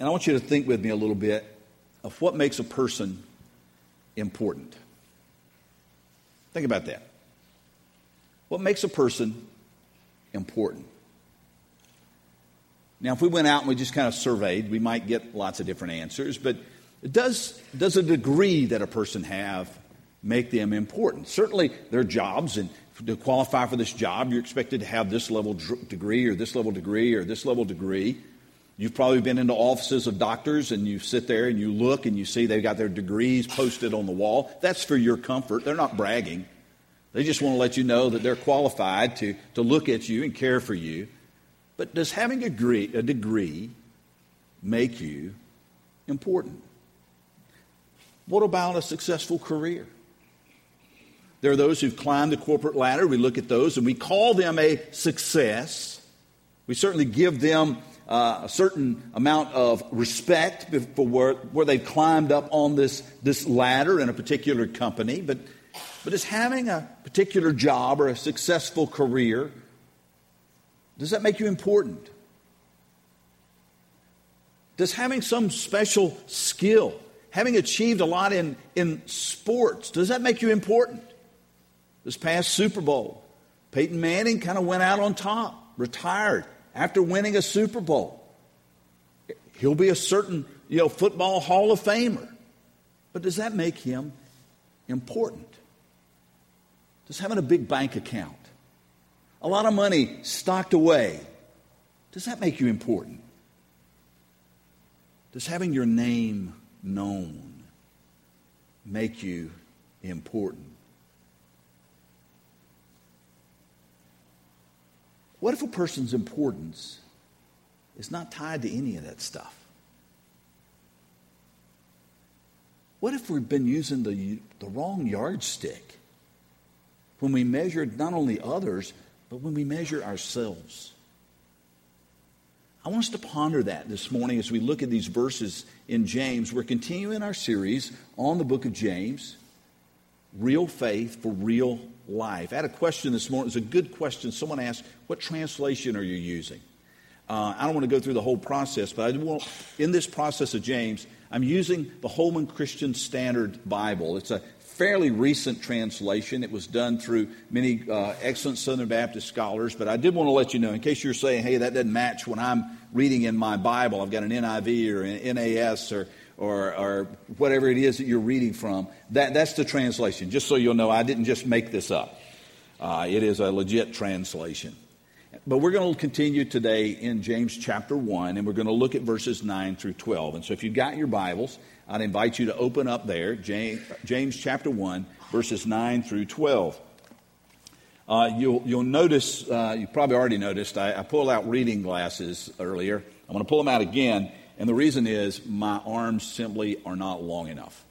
And I want you to think with me a little bit of what makes a person important. Think about that. What makes a person important? Now, if we went out and we just kind of surveyed, we might get lots of different answers, but does, does a degree that a person have make them important? Certainly, their jobs, and to qualify for this job, you're expected to have this level degree or this level degree or this level degree. You've probably been into offices of doctors and you sit there and you look and you see they've got their degrees posted on the wall. That's for your comfort. They're not bragging. They just want to let you know that they're qualified to, to look at you and care for you. But does having a degree, a degree make you important? What about a successful career? There are those who've climbed the corporate ladder. We look at those and we call them a success. We certainly give them uh, a certain amount of respect for where, where they've climbed up on this, this ladder in a particular company. But, but is having a particular job or a successful career does that make you important? Does having some special skill, having achieved a lot in, in sports, does that make you important? This past Super Bowl, Peyton Manning kind of went out on top, retired after winning a Super Bowl. He'll be a certain, you know, football Hall of Famer. But does that make him important? Does having a big bank account, a lot of money stocked away, does that make you important? Does having your name known make you important? What if a person's importance is not tied to any of that stuff? What if we've been using the, the wrong yardstick when we measure not only others, but when we measure ourselves? I want us to ponder that this morning as we look at these verses in James. We're continuing our series on the book of James Real Faith for Real Life. I had a question this morning. It's a good question. Someone asked, What translation are you using? Uh, I don't want to go through the whole process, but I want, in this process of James, I'm using the Holman Christian Standard Bible. It's a fairly recent translation. It was done through many uh, excellent Southern Baptist scholars, but I did want to let you know, in case you're saying, hey, that doesn't match when I'm reading in my Bible, I've got an NIV or an NAS or, or, or whatever it is that you're reading from, that, that's the translation. Just so you'll know, I didn't just make this up. Uh, it is a legit translation. But we're going to continue today in James chapter 1, and we're going to look at verses 9 through 12. And so if you've got your Bibles, I'd invite you to open up there, James, James chapter 1, verses 9 through 12. Uh, you'll, you'll notice, uh, you probably already noticed, I, I pulled out reading glasses earlier. I'm going to pull them out again, and the reason is my arms simply are not long enough.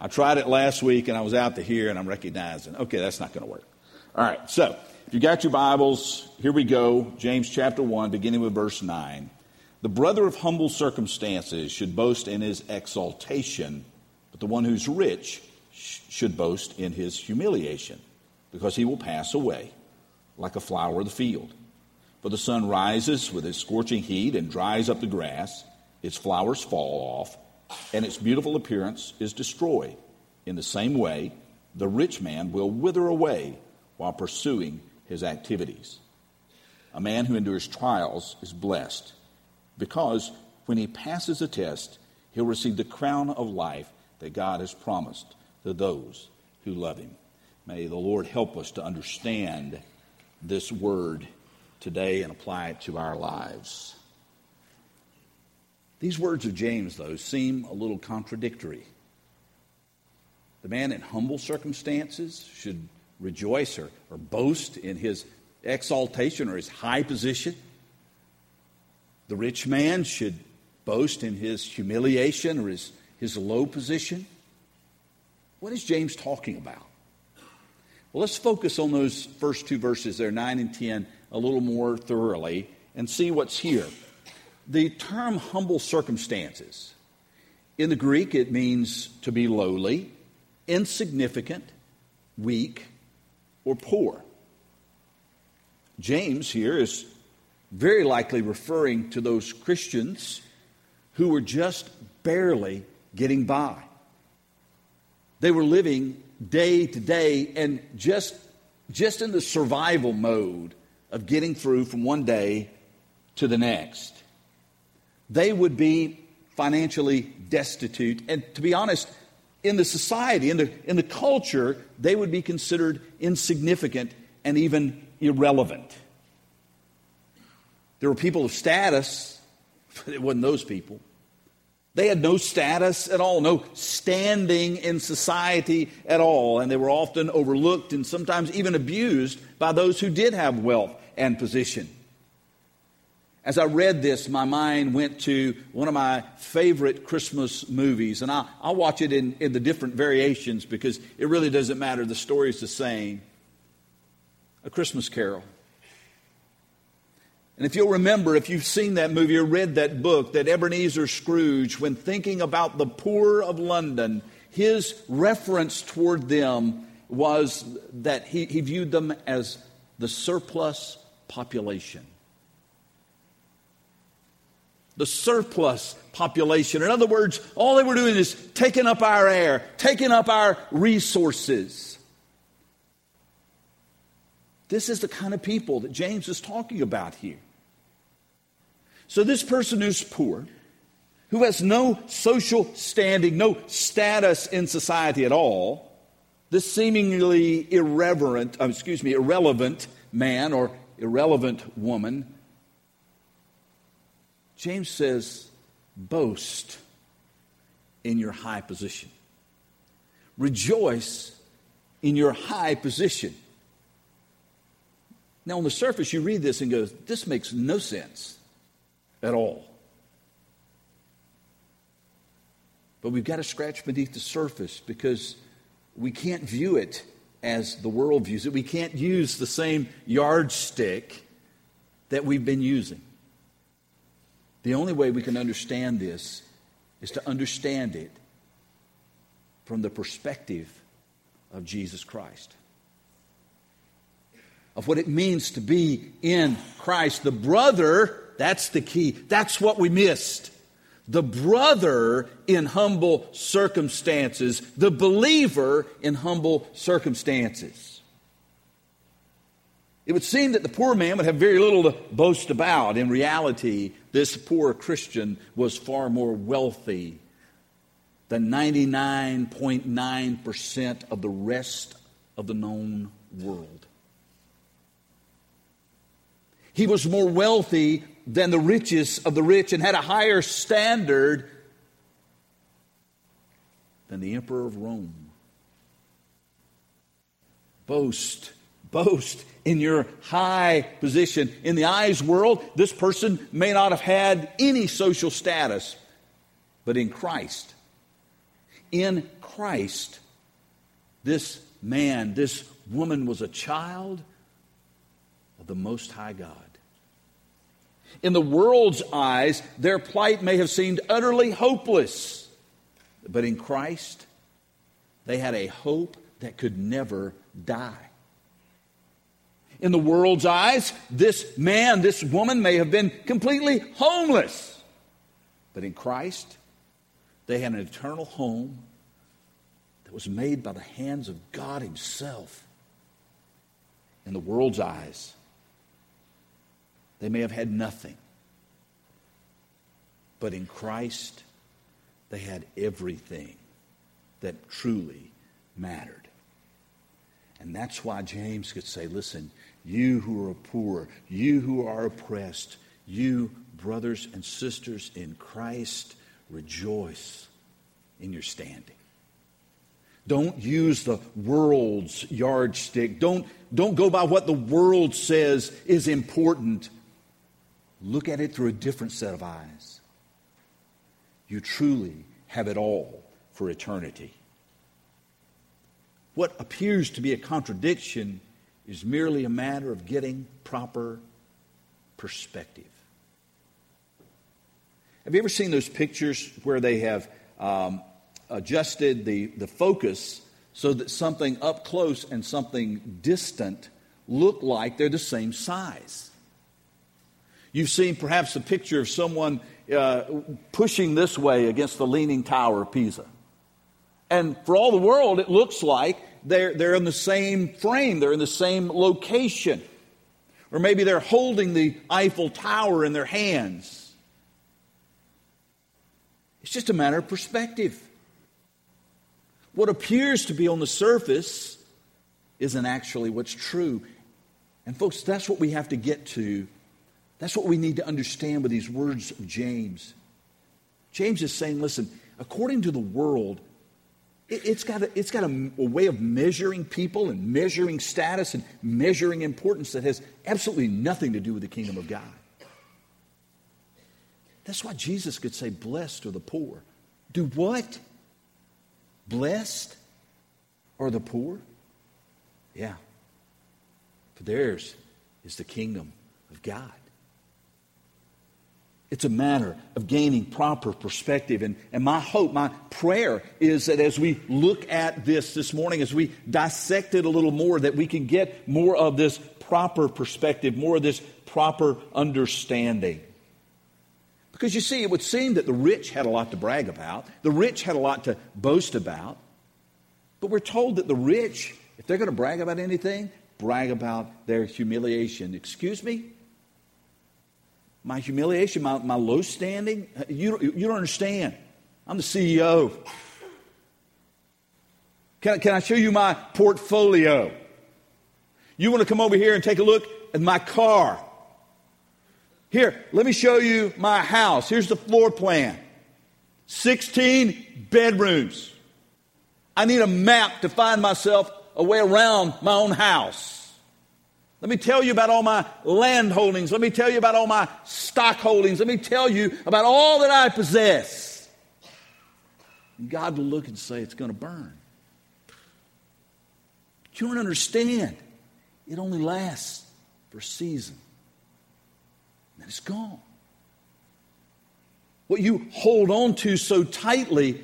I tried it last week, and I was out to here, and I'm recognizing, okay, that's not going to work. All right, so if you got your Bibles, here we go. James chapter 1, beginning with verse 9. The brother of humble circumstances should boast in his exaltation, but the one who's rich should boast in his humiliation, because he will pass away like a flower of the field. For the sun rises with its scorching heat and dries up the grass, its flowers fall off, and its beautiful appearance is destroyed. In the same way, the rich man will wither away while pursuing his activities. A man who endures trials is blessed because when he passes a test, he'll receive the crown of life that God has promised to those who love him. May the Lord help us to understand this word today and apply it to our lives. These words of James, though, seem a little contradictory. The man in humble circumstances should rejoice or, or boast in his exaltation or his high position. The rich man should boast in his humiliation or his, his low position. What is James talking about? Well, let's focus on those first two verses there, 9 and 10, a little more thoroughly and see what's here. The term humble circumstances, in the Greek, it means to be lowly, insignificant, weak, or poor. James here is very likely referring to those Christians who were just barely getting by. They were living day to day and just, just in the survival mode of getting through from one day to the next. They would be financially destitute. And to be honest, in the society, in the, in the culture, they would be considered insignificant and even irrelevant. There were people of status, but it wasn't those people. They had no status at all, no standing in society at all, and they were often overlooked and sometimes even abused by those who did have wealth and position. As I read this, my mind went to one of my favorite Christmas movies, and I'll, I'll watch it in, in the different variations because it really doesn't matter. The story is the same. A Christmas Carol. And if you'll remember, if you've seen that movie or read that book, that Ebenezer Scrooge, when thinking about the poor of London, his reference toward them was that he, he viewed them as the surplus population the surplus population. In other words, all they were doing is taking up our air, taking up our resources. This is the kind of people that James is talking about here. So, this person who's poor, who has no social standing, no status in society at all, this seemingly irreverent, uh, excuse me, irrelevant man or irrelevant woman James says, boast in your high position. Rejoice in your high position. Now, on the surface, you read this and go, this makes no sense at all. But we've got to scratch beneath the surface because we can't view it as the world views it. We can't use the same yardstick that we've been using. The only way we can understand this is to understand it from the perspective of Jesus Christ. Of what it means to be in Christ. The brother, that's the key. That's what we missed. The brother in humble circumstances, the believer in humble circumstances. It would seem that the poor man would have very little to boast about. In reality, this poor Christian was far more wealthy than 99.9% of the rest of the known world. He was more wealthy than the richest of the rich and had a higher standard than the emperor of Rome. Boast boast in your high position. In the eyes world, this person may not have had any social status, but in Christ, in Christ, this man, this woman was a child of the Most High God. In the world's eyes, their plight may have seemed utterly hopeless, but in Christ, they had a hope that could never die. In the world's eyes, this man, this woman may have been completely homeless. But in Christ, they had an eternal home that was made by the hands of God Himself. In the world's eyes, they may have had nothing. But in Christ, they had everything that truly mattered. And that's why James could say, listen, you who are poor, you who are oppressed, you, brothers and sisters in Christ, rejoice in your standing. Don't use the world's yardstick. Don't, don't go by what the world says is important. Look at it through a different set of eyes. You truly have it all for eternity. What appears to be a contradiction is merely a matter of getting proper perspective. Have you ever seen those pictures where they have um, adjusted the, the focus so that something up close and something distant look like they're the same size? You've seen perhaps a picture of someone uh, pushing this way against the Leaning Tower of Pisa. And for all the world, it looks like they're, they're in the same frame, they're in the same location. Or maybe they're holding the Eiffel Tower in their hands. It's just a matter of perspective. What appears to be on the surface isn't actually what's true. And, folks, that's what we have to get to. That's what we need to understand with these words of James. James is saying, listen, according to the world, it, has got, a, it's got a, a way of measuring people and measuring status and measuring importance that has absolutely nothing to do with the kingdom of God. That's why Jesus could say, Blessed are the poor. Do what? Blessed are the poor? Yeah. For theirs is the kingdom of God. It's a matter of gaining proper perspective. And, and my hope, my prayer is that as we look at this this morning, as we dissect it a little more, that we can get more of this proper perspective, more of this proper understanding. Because you see, it would seem that the rich had a lot to brag about, the rich had a lot to boast about. But we're told that the rich, if they're going to brag about anything, brag about their humiliation. Excuse me? My humiliation, my, my low standing. You, you don't understand. I'm the CEO. Can, can I show you my portfolio? You want to come over here and take a look at my car? Here, let me show you my house. Here's the floor plan 16 bedrooms. I need a map to find myself a way around my own house. Let me tell you about all my land holdings. Let me tell you about all my stock holdings. Let me tell you about all that I possess. And God will look and say, It's going to burn. But you don't understand. It only lasts for a season. And then it's gone. What you hold on to so tightly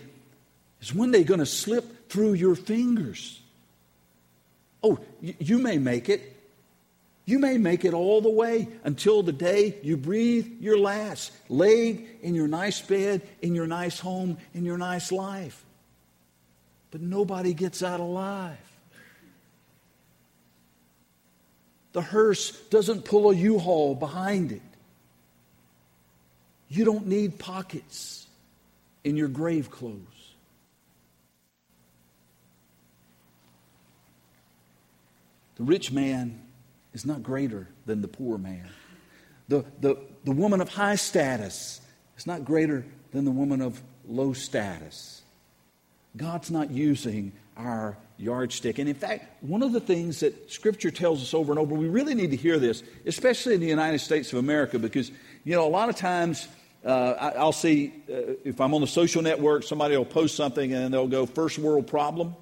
is one day going to slip through your fingers. Oh, you may make it, you may make it all the way until the day you breathe your last, laid in your nice bed, in your nice home, in your nice life. But nobody gets out alive. The hearse doesn't pull a U haul behind it. You don't need pockets in your grave clothes. The rich man is not greater than the poor man. The, the, the woman of high status is not greater than the woman of low status. God's not using our yardstick. And in fact, one of the things that Scripture tells us over and over, we really need to hear this, especially in the United States of America, because, you know, a lot of times uh, I, will see, uh, if I'm on the social network, somebody will post something and they'll go, first world problem.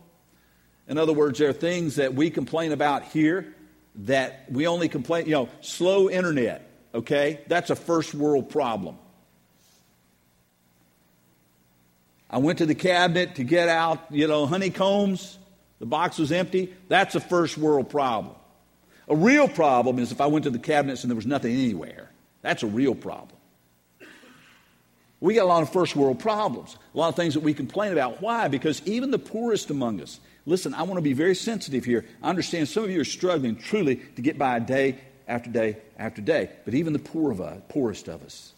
In other words, there are things that we complain about here that we only complain, you know, slow internet, okay? That's a first world problem. I went to the cabinet to get out, you know, honeycombs. The box was empty. That's a first world problem. A real problem is if I went to the cabinets and there was nothing anywhere. That's a real problem. We got a lot of first world problems, a lot of things that we complain about. Why? Because even the poorest among us, Listen, I want to be very sensitive here. I understand some of you are struggling truly to get by day after day after day. But even the poor of us, poorest of us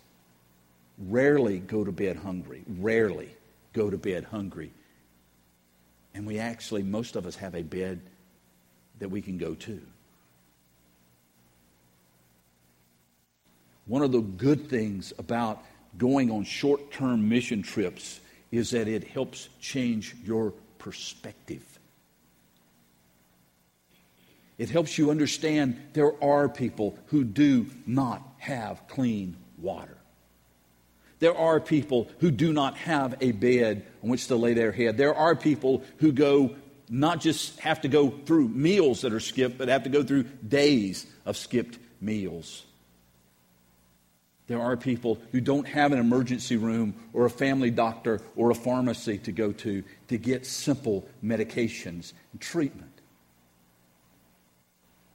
rarely go to bed hungry. Rarely go to bed hungry. And we actually, most of us have a bed that we can go to. One of the good things about going on short term mission trips is that it helps change your perspective. It helps you understand there are people who do not have clean water. There are people who do not have a bed on which to lay their head. There are people who go, not just have to go through meals that are skipped, but have to go through days of skipped meals. There are people who don't have an emergency room or a family doctor or a pharmacy to go to to get simple medications and treatment.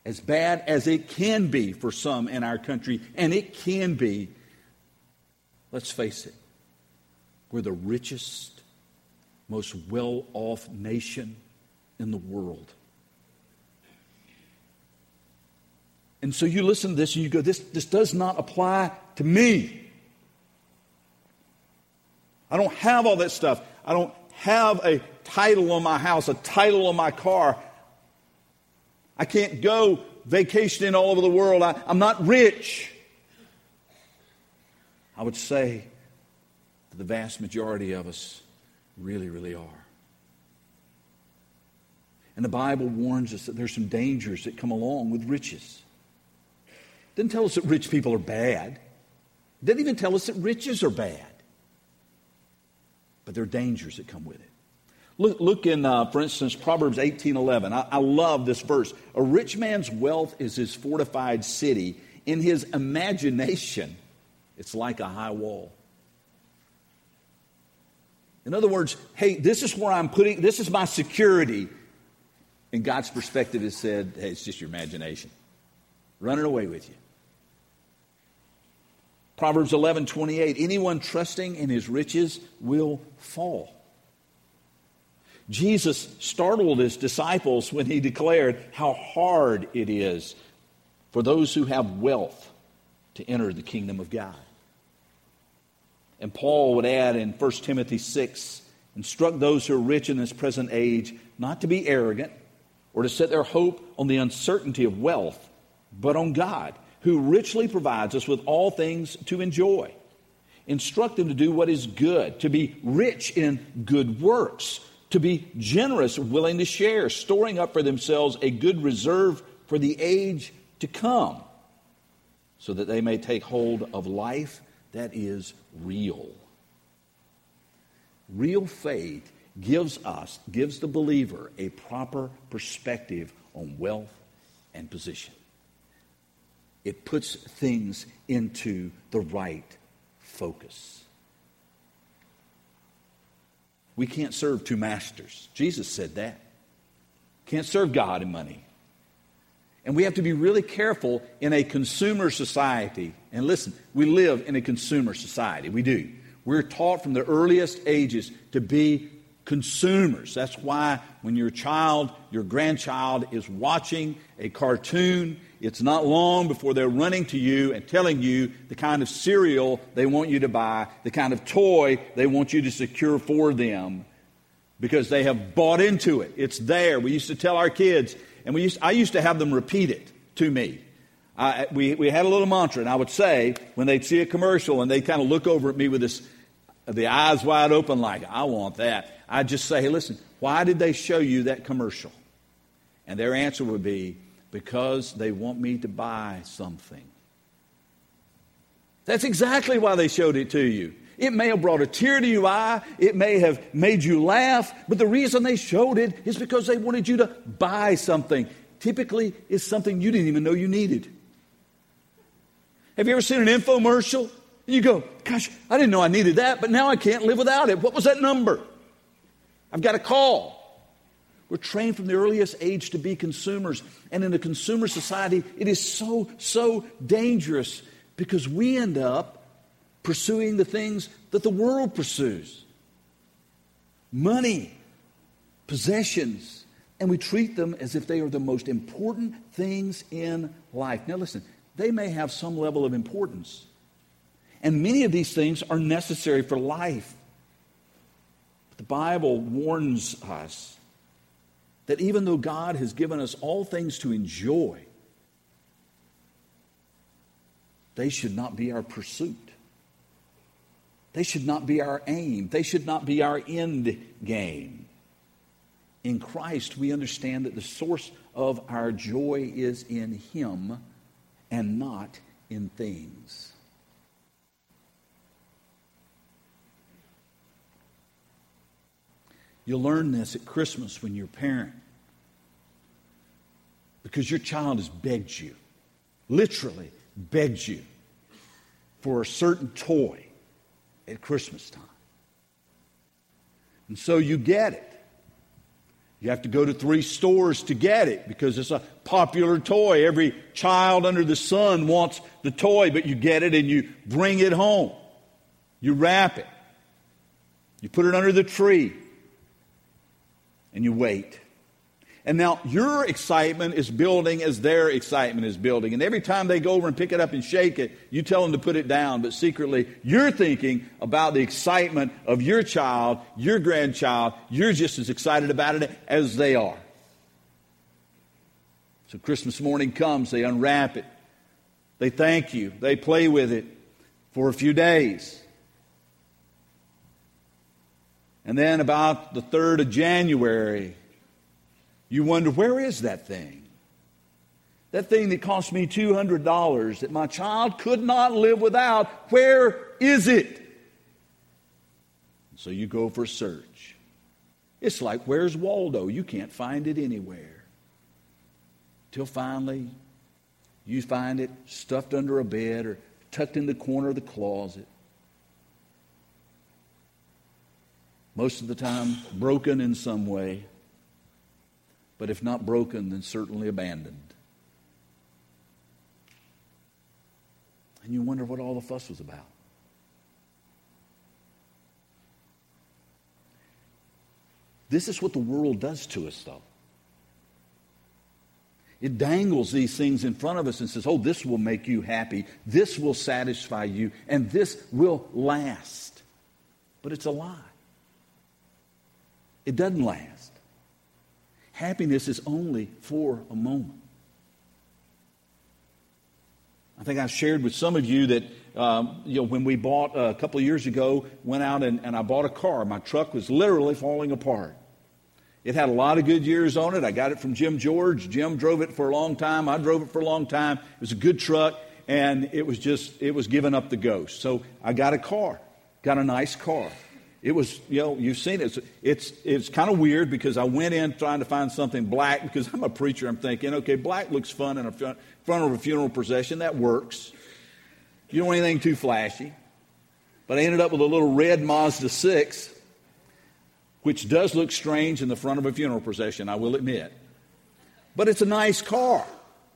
As bad as it can be for some in our country, and it can be, let's face it, we're the richest, most well off nation in the world. And so you listen to this and you go, this, this does not apply to me. I don't have all that stuff. I don't have a title on my house, a title on my car. I can't go vacationing all over the world. I, am not rich. I would say that the vast majority of us really, really are. And the Bible warns us that there's some dangers that come along with riches. It doesn't tell us that rich people are bad. It doesn't even tell us that riches are bad. But there are dangers that come with it. Look, look in, uh, for instance, Proverbs 18 11. I, I love this verse. A rich man's wealth is his fortified city. In his imagination, it's like a high wall. In other words, hey, this is where I'm putting, this is my security. In God's perspective, it said, hey, it's just your imagination. Running away with you. Proverbs 11 28. Anyone trusting in his riches will fall. Jesus startled his disciples when he declared how hard it is for those who have wealth to enter the kingdom of God. And Paul would add in 1 Timothy 6 instruct those who are rich in this present age not to be arrogant or to set their hope on the uncertainty of wealth, but on God, who richly provides us with all things to enjoy. Instruct them to do what is good, to be rich in good works to be generous, willing to share, storing up for themselves a good reserve for the age to come, so that they may take hold of life that is real. Real faith gives us, gives the believer a proper perspective on wealth and position. It puts things into the right focus. We can't serve two masters. Jesus said that. Can't serve God and money. And we have to be really careful in a consumer society. And listen, we live in a consumer society. We do. We're taught from the earliest ages to be consumers. That's why when your child, your grandchild, is watching a cartoon, it's not long before they're running to you and telling you the kind of cereal they want you to buy, the kind of toy they want you to secure for them because they have bought into it. It's there. We used to tell our kids, and we used, I used to have them repeat it to me. I, we, we had a little mantra, and I would say when they'd see a commercial and they'd kind of look over at me with this, the eyes wide open, like, I want that. I'd just say, hey, listen, why did they show you that commercial? And their answer would be, because they want me to buy something. That's exactly why they showed it to you. It may have brought a tear to your eye. It may have made you laugh. But the reason they showed it is because they wanted you to buy something. Typically, it's something you didn't even know you needed. Have you ever seen an infomercial? You go, gosh, I didn't know I needed that, but now I can't live without it. What was that number? I've got a call. We're trained from the earliest age to be consumers. And in a consumer society, it is so, so dangerous because we end up pursuing the things that the world pursues money, possessions, and we treat them as if they are the most important things in life. Now, listen, they may have some level of importance, and many of these things are necessary for life. But the Bible warns us that even though God has given us all things to enjoy, they should not be our pursuit. They should not be our aim. They should not be our end game. In Christ, we understand that the source of our joy is in Him and not in things. You'll learn this at Christmas when you're a parent. Because your child has begged you, literally begged you, for a certain toy at Christmas time. And so you get it. You have to go to three stores to get it because it's a popular toy. Every child under the sun wants the toy, but you get it and you bring it home. You wrap it. You put it under the tree. And you wait. And now your excitement is building as their excitement is building. And every time they go over and pick it up and shake it, you tell them to put it down. But secretly, you're thinking about the excitement of your child, your grandchild. You're just as excited about it as they are. So Christmas morning comes, they unwrap it. They thank you. They play with it for a few days. And then about the 3rd of January, you wonder, where is that thing? That thing that cost me $200 that my child could not live without, where is it? So you go for a search. It's like, where's Waldo? You can't find it anywhere. Till finally, you find it stuffed under a bed or tucked in the corner of the closet. Most of the time, broken in some way but if not broken, then certainly abandoned. And you wonder what all the fuss was about. This is what the world does to us, though. It dangles these things in front of us and says, Oh, this will make you happy. This will satisfy you. And this will last. But it's a lie. It doesn't last happiness is only for a moment. I think I shared with some of you that um, you know when we bought uh, a couple of years ago, went out and, and I bought a car. My truck was literally falling apart. It had a lot of good years on it. I got it from Jim George. Jim drove it for a long time. I drove it for a long time. It was a good truck, and it was just it was giving up the ghost. So I got a car, got a nice car. It was, you know, you've seen it. It's, it's, it's kind of weird because I went in trying to find something black because I'm a preacher. I'm thinking, okay, black looks fun in front of a funeral procession. That works. You don't want anything too flashy. But I ended up with a little red Mazda 6, which does look strange in the front of a funeral procession, I will admit. But it's a nice car.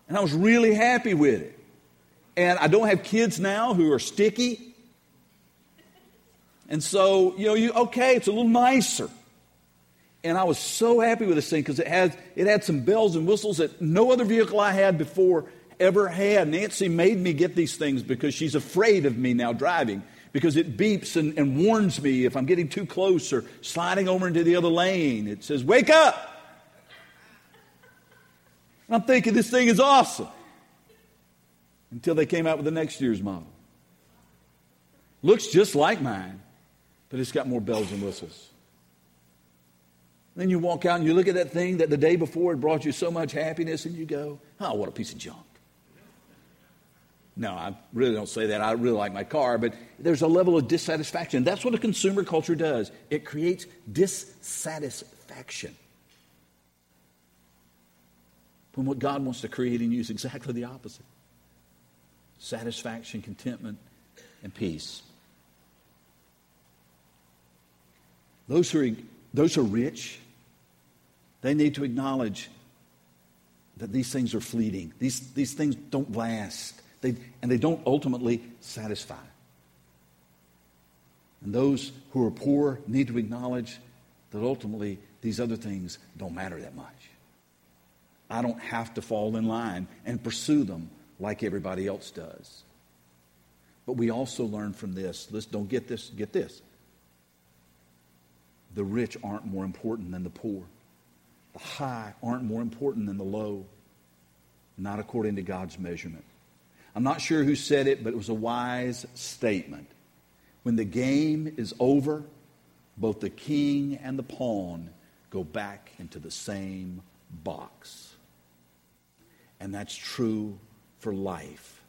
And I was really happy with it. And I don't have kids now who are sticky. And so, you know, you okay, it's a little nicer. And I was so happy with this thing because it had it had some bells and whistles that no other vehicle I had before ever had. Nancy made me get these things because she's afraid of me now driving because it beeps and, and warns me if I'm getting too close or sliding over into the other lane. It says, Wake up! I'm thinking this thing is awesome. Until they came out with the next year's model. Looks just like mine but it's got more bells and whistles. Then you walk out and you look at that thing that the day before had brought you so much happiness, and you go, oh, what a piece of junk. No, I really don't say that. I really like my car, but there's a level of dissatisfaction. That's what a consumer culture does it creates dissatisfaction. When what God wants to create in you is exactly the opposite satisfaction, contentment, and peace. Those who are, those who are rich, they need to acknowledge that these things are fleeting. These, these things don't last, they, and they don't ultimately satisfy. And those who are poor need to acknowledge that ultimately these other things don't matter that much. I don't have to fall in line and pursue them like everybody else does. But we also learn from this. Let's don't get this, get this the rich aren't more important than the poor. The high aren't more important than the low, not according to God's measurement. I'm not sure who said it, but it was a wise statement. When the game is over, both the king and the pawn go back into the same box. And that's true for life.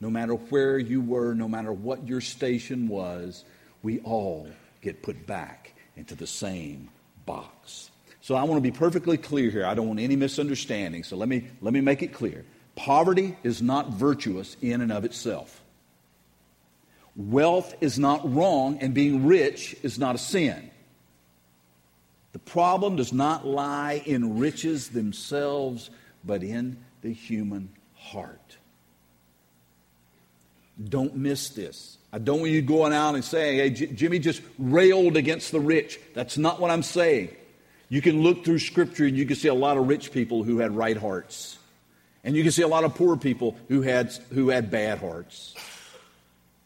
No matter where you were, no matter what your station was, we all get put back into the same box. So I want to be perfectly clear here. I don't want any misunderstanding. So let me, let me make it clear. Poverty is not virtuous in and of itself. Wealth is not wrong, and being rich is not a sin. The problem does not lie in riches themselves, but in the human heart. Don't miss this. I don't want you going out and saying, hey, J- Jimmy just railed against the rich. That's not what I'm saying. You can look through Scripture and you can see a lot of rich people who had right hearts. And you can see a lot of poor people who had, who had bad hearts.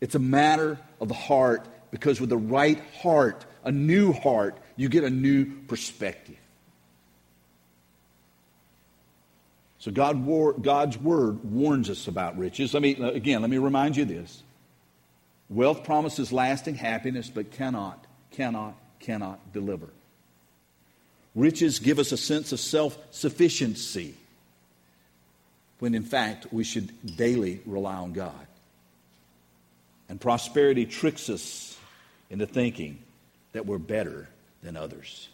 It's a matter of the heart because with the right heart, a new heart, you get a new perspective. So God war, God's word warns us about riches. Let me again, let me remind you this. Wealth promises lasting happiness, but cannot, cannot, cannot deliver. Riches give us a sense of self sufficiency, when in fact we should daily rely on God. And prosperity tricks us into thinking that we're better than others.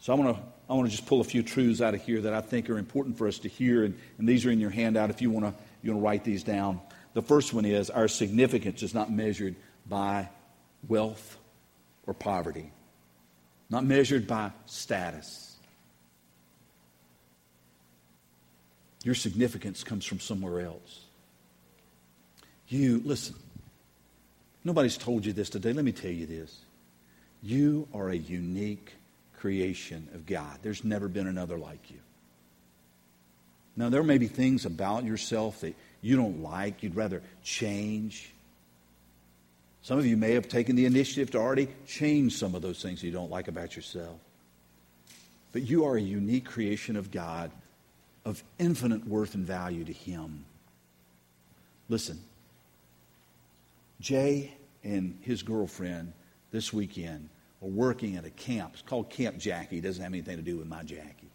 So I want to I want to just pull a few truths out of here that I think are important for us to hear, and, and these are in your handout if you want to you want to write these down. The first one is our significance is not measured by wealth or poverty, not measured by status. Your significance comes from somewhere else. You, listen, nobody's told you this today. Let me tell you this. You are a unique creation of God. There's never been another like you. Now, there may be things about yourself that you don't like, you'd rather change. Some of you may have taken the initiative to already change some of those things you don't like about yourself. But you are a unique creation of God of infinite worth and value to Him. Listen, Jay and his girlfriend this weekend are working at a camp. It's called Camp Jackie. It doesn't have anything to do with my Jackie.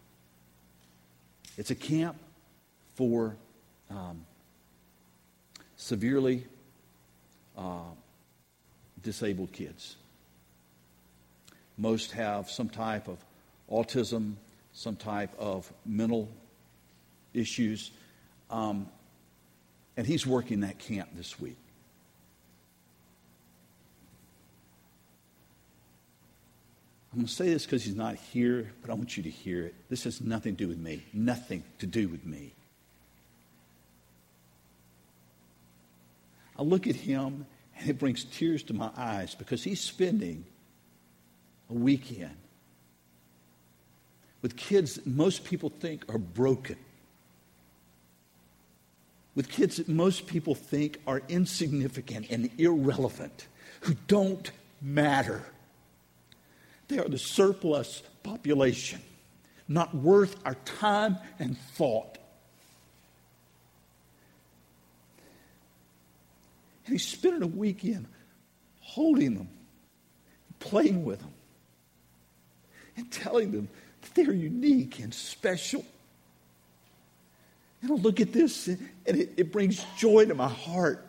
It's a camp for um, severely uh, disabled kids. Most have some type of autism, some type of mental issues. Um, and he's working that camp this week. I'm going to say this because he's not here, but I want you to hear it. This has nothing to do with me. Nothing to do with me. I look at him and it brings tears to my eyes because he's spending a weekend with kids that most people think are broken, with kids that most people think are insignificant and irrelevant, who don't matter. They are the surplus population, not worth our time and thought. And he's spending a weekend holding them, playing with them, and telling them that they're unique and special. And I look at this and it, it brings joy to my heart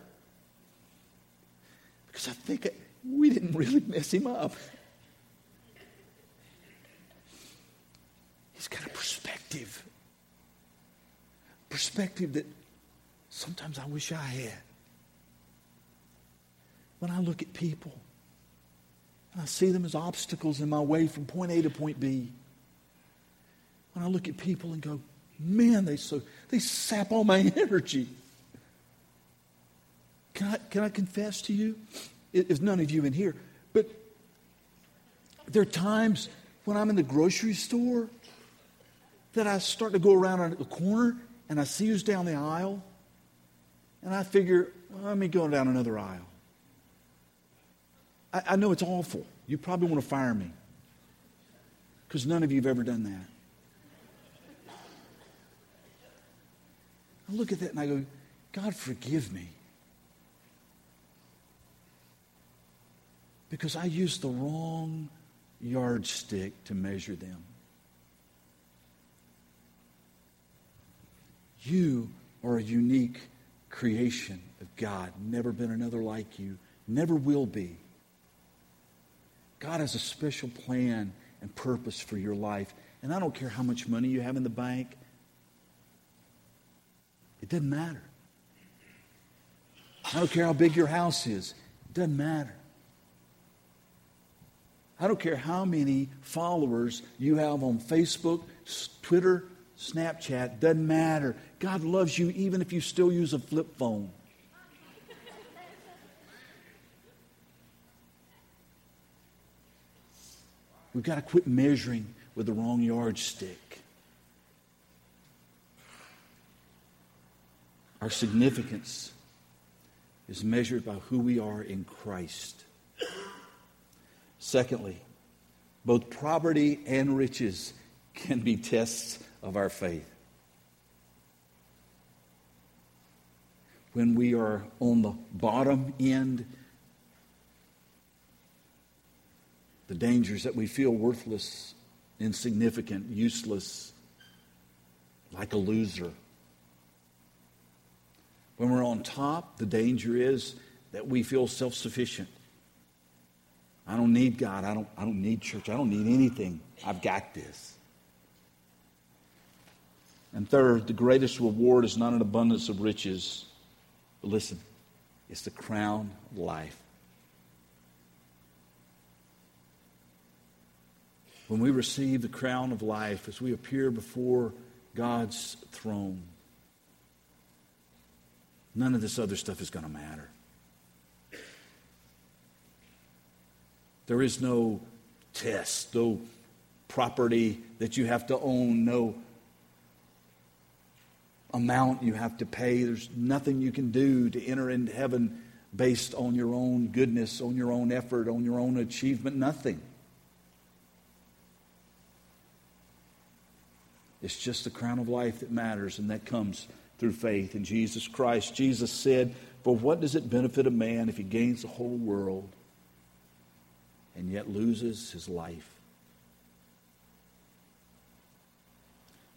because I think we didn't really mess him up. He's got a perspective. Perspective that sometimes I wish I had. When I look at people and I see them as obstacles in my way from point A to point B. When I look at people and go, man, they so they sap all my energy. Can I, can I confess to you? If none of you in here, but there are times when I'm in the grocery store that I start to go around the corner and I see who's down the aisle, and I figure, well, let me go down another aisle. I, I know it's awful. You probably want to fire me because none of you have ever done that. I look at that and I go, God, forgive me. Because I used the wrong yardstick to measure them. You are a unique creation of God. Never been another like you. Never will be. God has a special plan and purpose for your life. And I don't care how much money you have in the bank, it doesn't matter. I don't care how big your house is, it doesn't matter. I don't care how many followers you have on Facebook, Twitter, Snapchat, doesn't matter. God loves you even if you still use a flip phone. We've got to quit measuring with the wrong yardstick. Our significance is measured by who we are in Christ. Secondly, both poverty and riches can be tests of our faith. When we are on the bottom end the dangers that we feel worthless, insignificant, useless, like a loser. When we're on top, the danger is that we feel self sufficient. I don't need God. I don't, I don't need church. I don't need anything. I've got this. And third, the greatest reward is not an abundance of riches. But listen, it's the crown of life. when we receive the crown of life as we appear before God's throne, none of this other stuff is going to matter. There is no test, no property that you have to own, no amount you have to pay. There's nothing you can do to enter into heaven based on your own goodness, on your own effort, on your own achievement. Nothing. It's just the crown of life that matters, and that comes through faith in Jesus Christ. Jesus said, For what does it benefit a man if he gains the whole world and yet loses his life?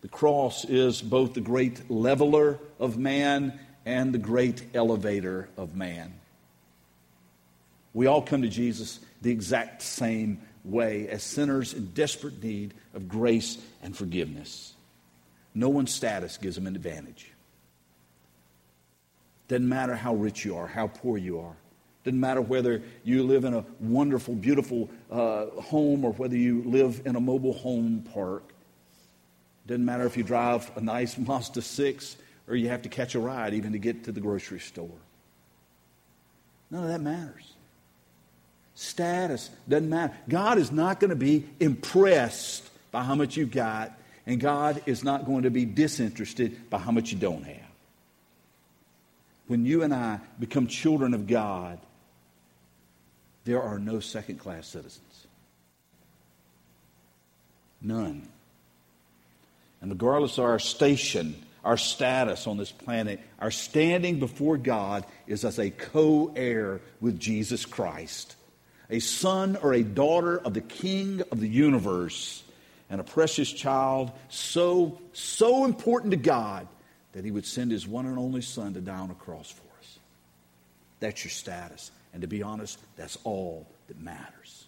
The cross is both the great leveler of man and the great elevator of man. We all come to Jesus the exact same way as sinners in desperate need of grace and forgiveness. No one's status gives them an advantage. Doesn't matter how rich you are, how poor you are. Doesn't matter whether you live in a wonderful, beautiful uh, home or whether you live in a mobile home park. Doesn't matter if you drive a nice Mazda 6 or you have to catch a ride even to get to the grocery store. None of that matters. Status doesn't matter. God is not going to be impressed by how much you've got, and God is not going to be disinterested by how much you don't have. When you and I become children of God, there are no second class citizens. None. And regardless of our station, our status on this planet, our standing before God is as a co heir with Jesus Christ a son or a daughter of the King of the universe, and a precious child so, so important to God that he would send his one and only son to die on a cross for us. That's your status. And to be honest, that's all that matters.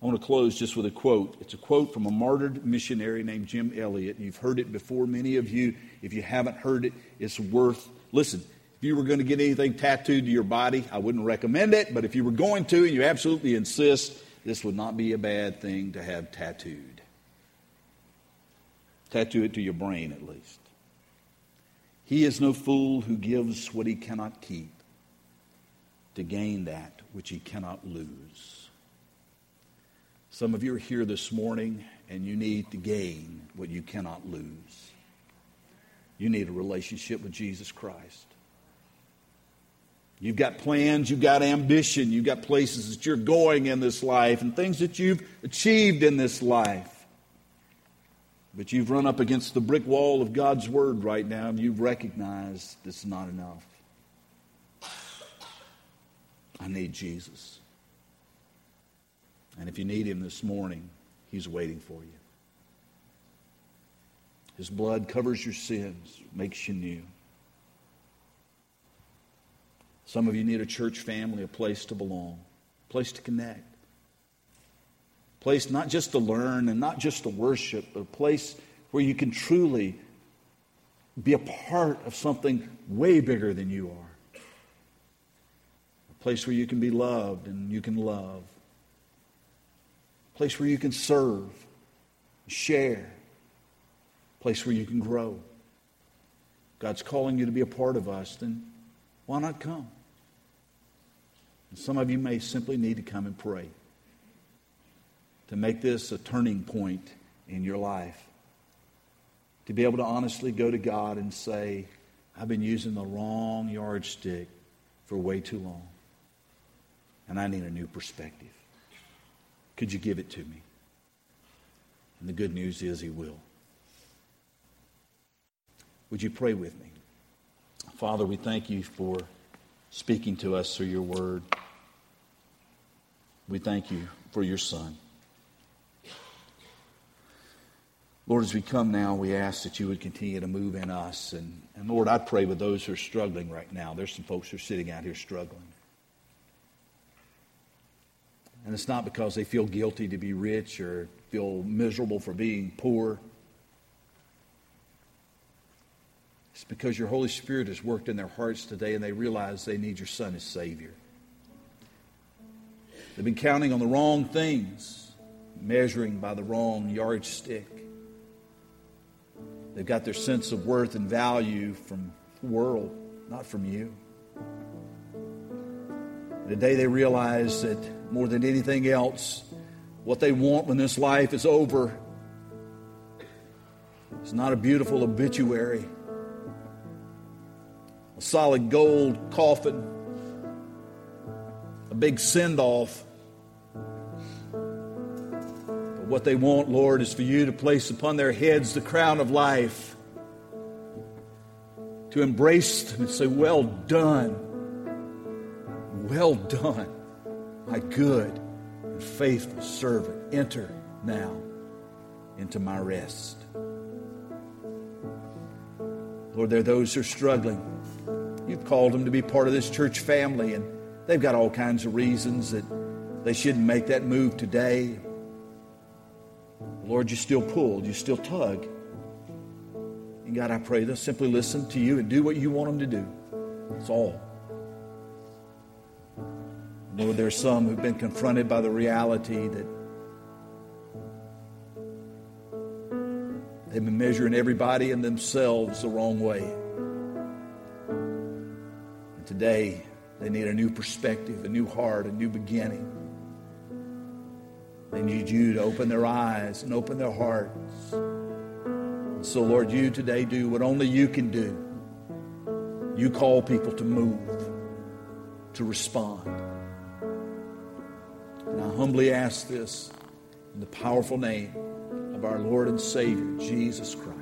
I want to close just with a quote. It's a quote from a martyred missionary named Jim Elliot. You've heard it before, many of you. If you haven't heard it, it's worth listen. If you were going to get anything tattooed to your body, I wouldn't recommend it, but if you were going to and you absolutely insist, this would not be a bad thing to have tattooed. Tattoo it to your brain at least. He is no fool who gives what he cannot keep to gain that which he cannot lose. Some of you are here this morning and you need to gain what you cannot lose. You need a relationship with Jesus Christ. You've got plans, you've got ambition, you've got places that you're going in this life and things that you've achieved in this life. But you've run up against the brick wall of God's Word right now and you've recognized is not enough. I need Jesus. And if you need Him this morning, He's waiting for you. His blood covers your sins, makes you new. Some of you need a church family, a place to belong, a place to connect. A place not just to learn and not just to worship, but a place where you can truly be a part of something way bigger than you are. A place where you can be loved and you can love. Place where you can serve, share. Place where you can grow. God's calling you to be a part of us, then why not come? And some of you may simply need to come and pray to make this a turning point in your life. To be able to honestly go to God and say, I've been using the wrong yardstick for way too long. And I need a new perspective. Could you give it to me? And the good news is, He will. Would you pray with me? Father, we thank you for speaking to us through your word. We thank you for your Son. Lord, as we come now, we ask that you would continue to move in us. And, and Lord, I pray with those who are struggling right now. There's some folks who are sitting out here struggling. And it's not because they feel guilty to be rich or feel miserable for being poor. It's because your Holy Spirit has worked in their hearts today and they realize they need your Son as Savior. They've been counting on the wrong things, measuring by the wrong yardstick. They've got their sense of worth and value from the world, not from you. Today they realize that more than anything else, what they want when this life is over is not a beautiful obituary, a solid gold coffin, a big send off. But What they want, Lord, is for you to place upon their heads the crown of life, to embrace them and say, Well done, well done, my good and faithful servant. Enter now into my rest. Lord, there are those who are struggling. You've called them to be part of this church family, and they've got all kinds of reasons that they shouldn't make that move today. Lord, you still pull, you still tug. And God, I pray they'll simply listen to you and do what you want them to do. That's all. Lord, there are some who've been confronted by the reality that they've been measuring everybody and themselves the wrong way. And today, they need a new perspective, a new heart, a new beginning. They need you to open their eyes and open their hearts. And so, Lord, you today do what only you can do. You call people to move, to respond. Humbly ask this in the powerful name of our Lord and Savior, Jesus Christ.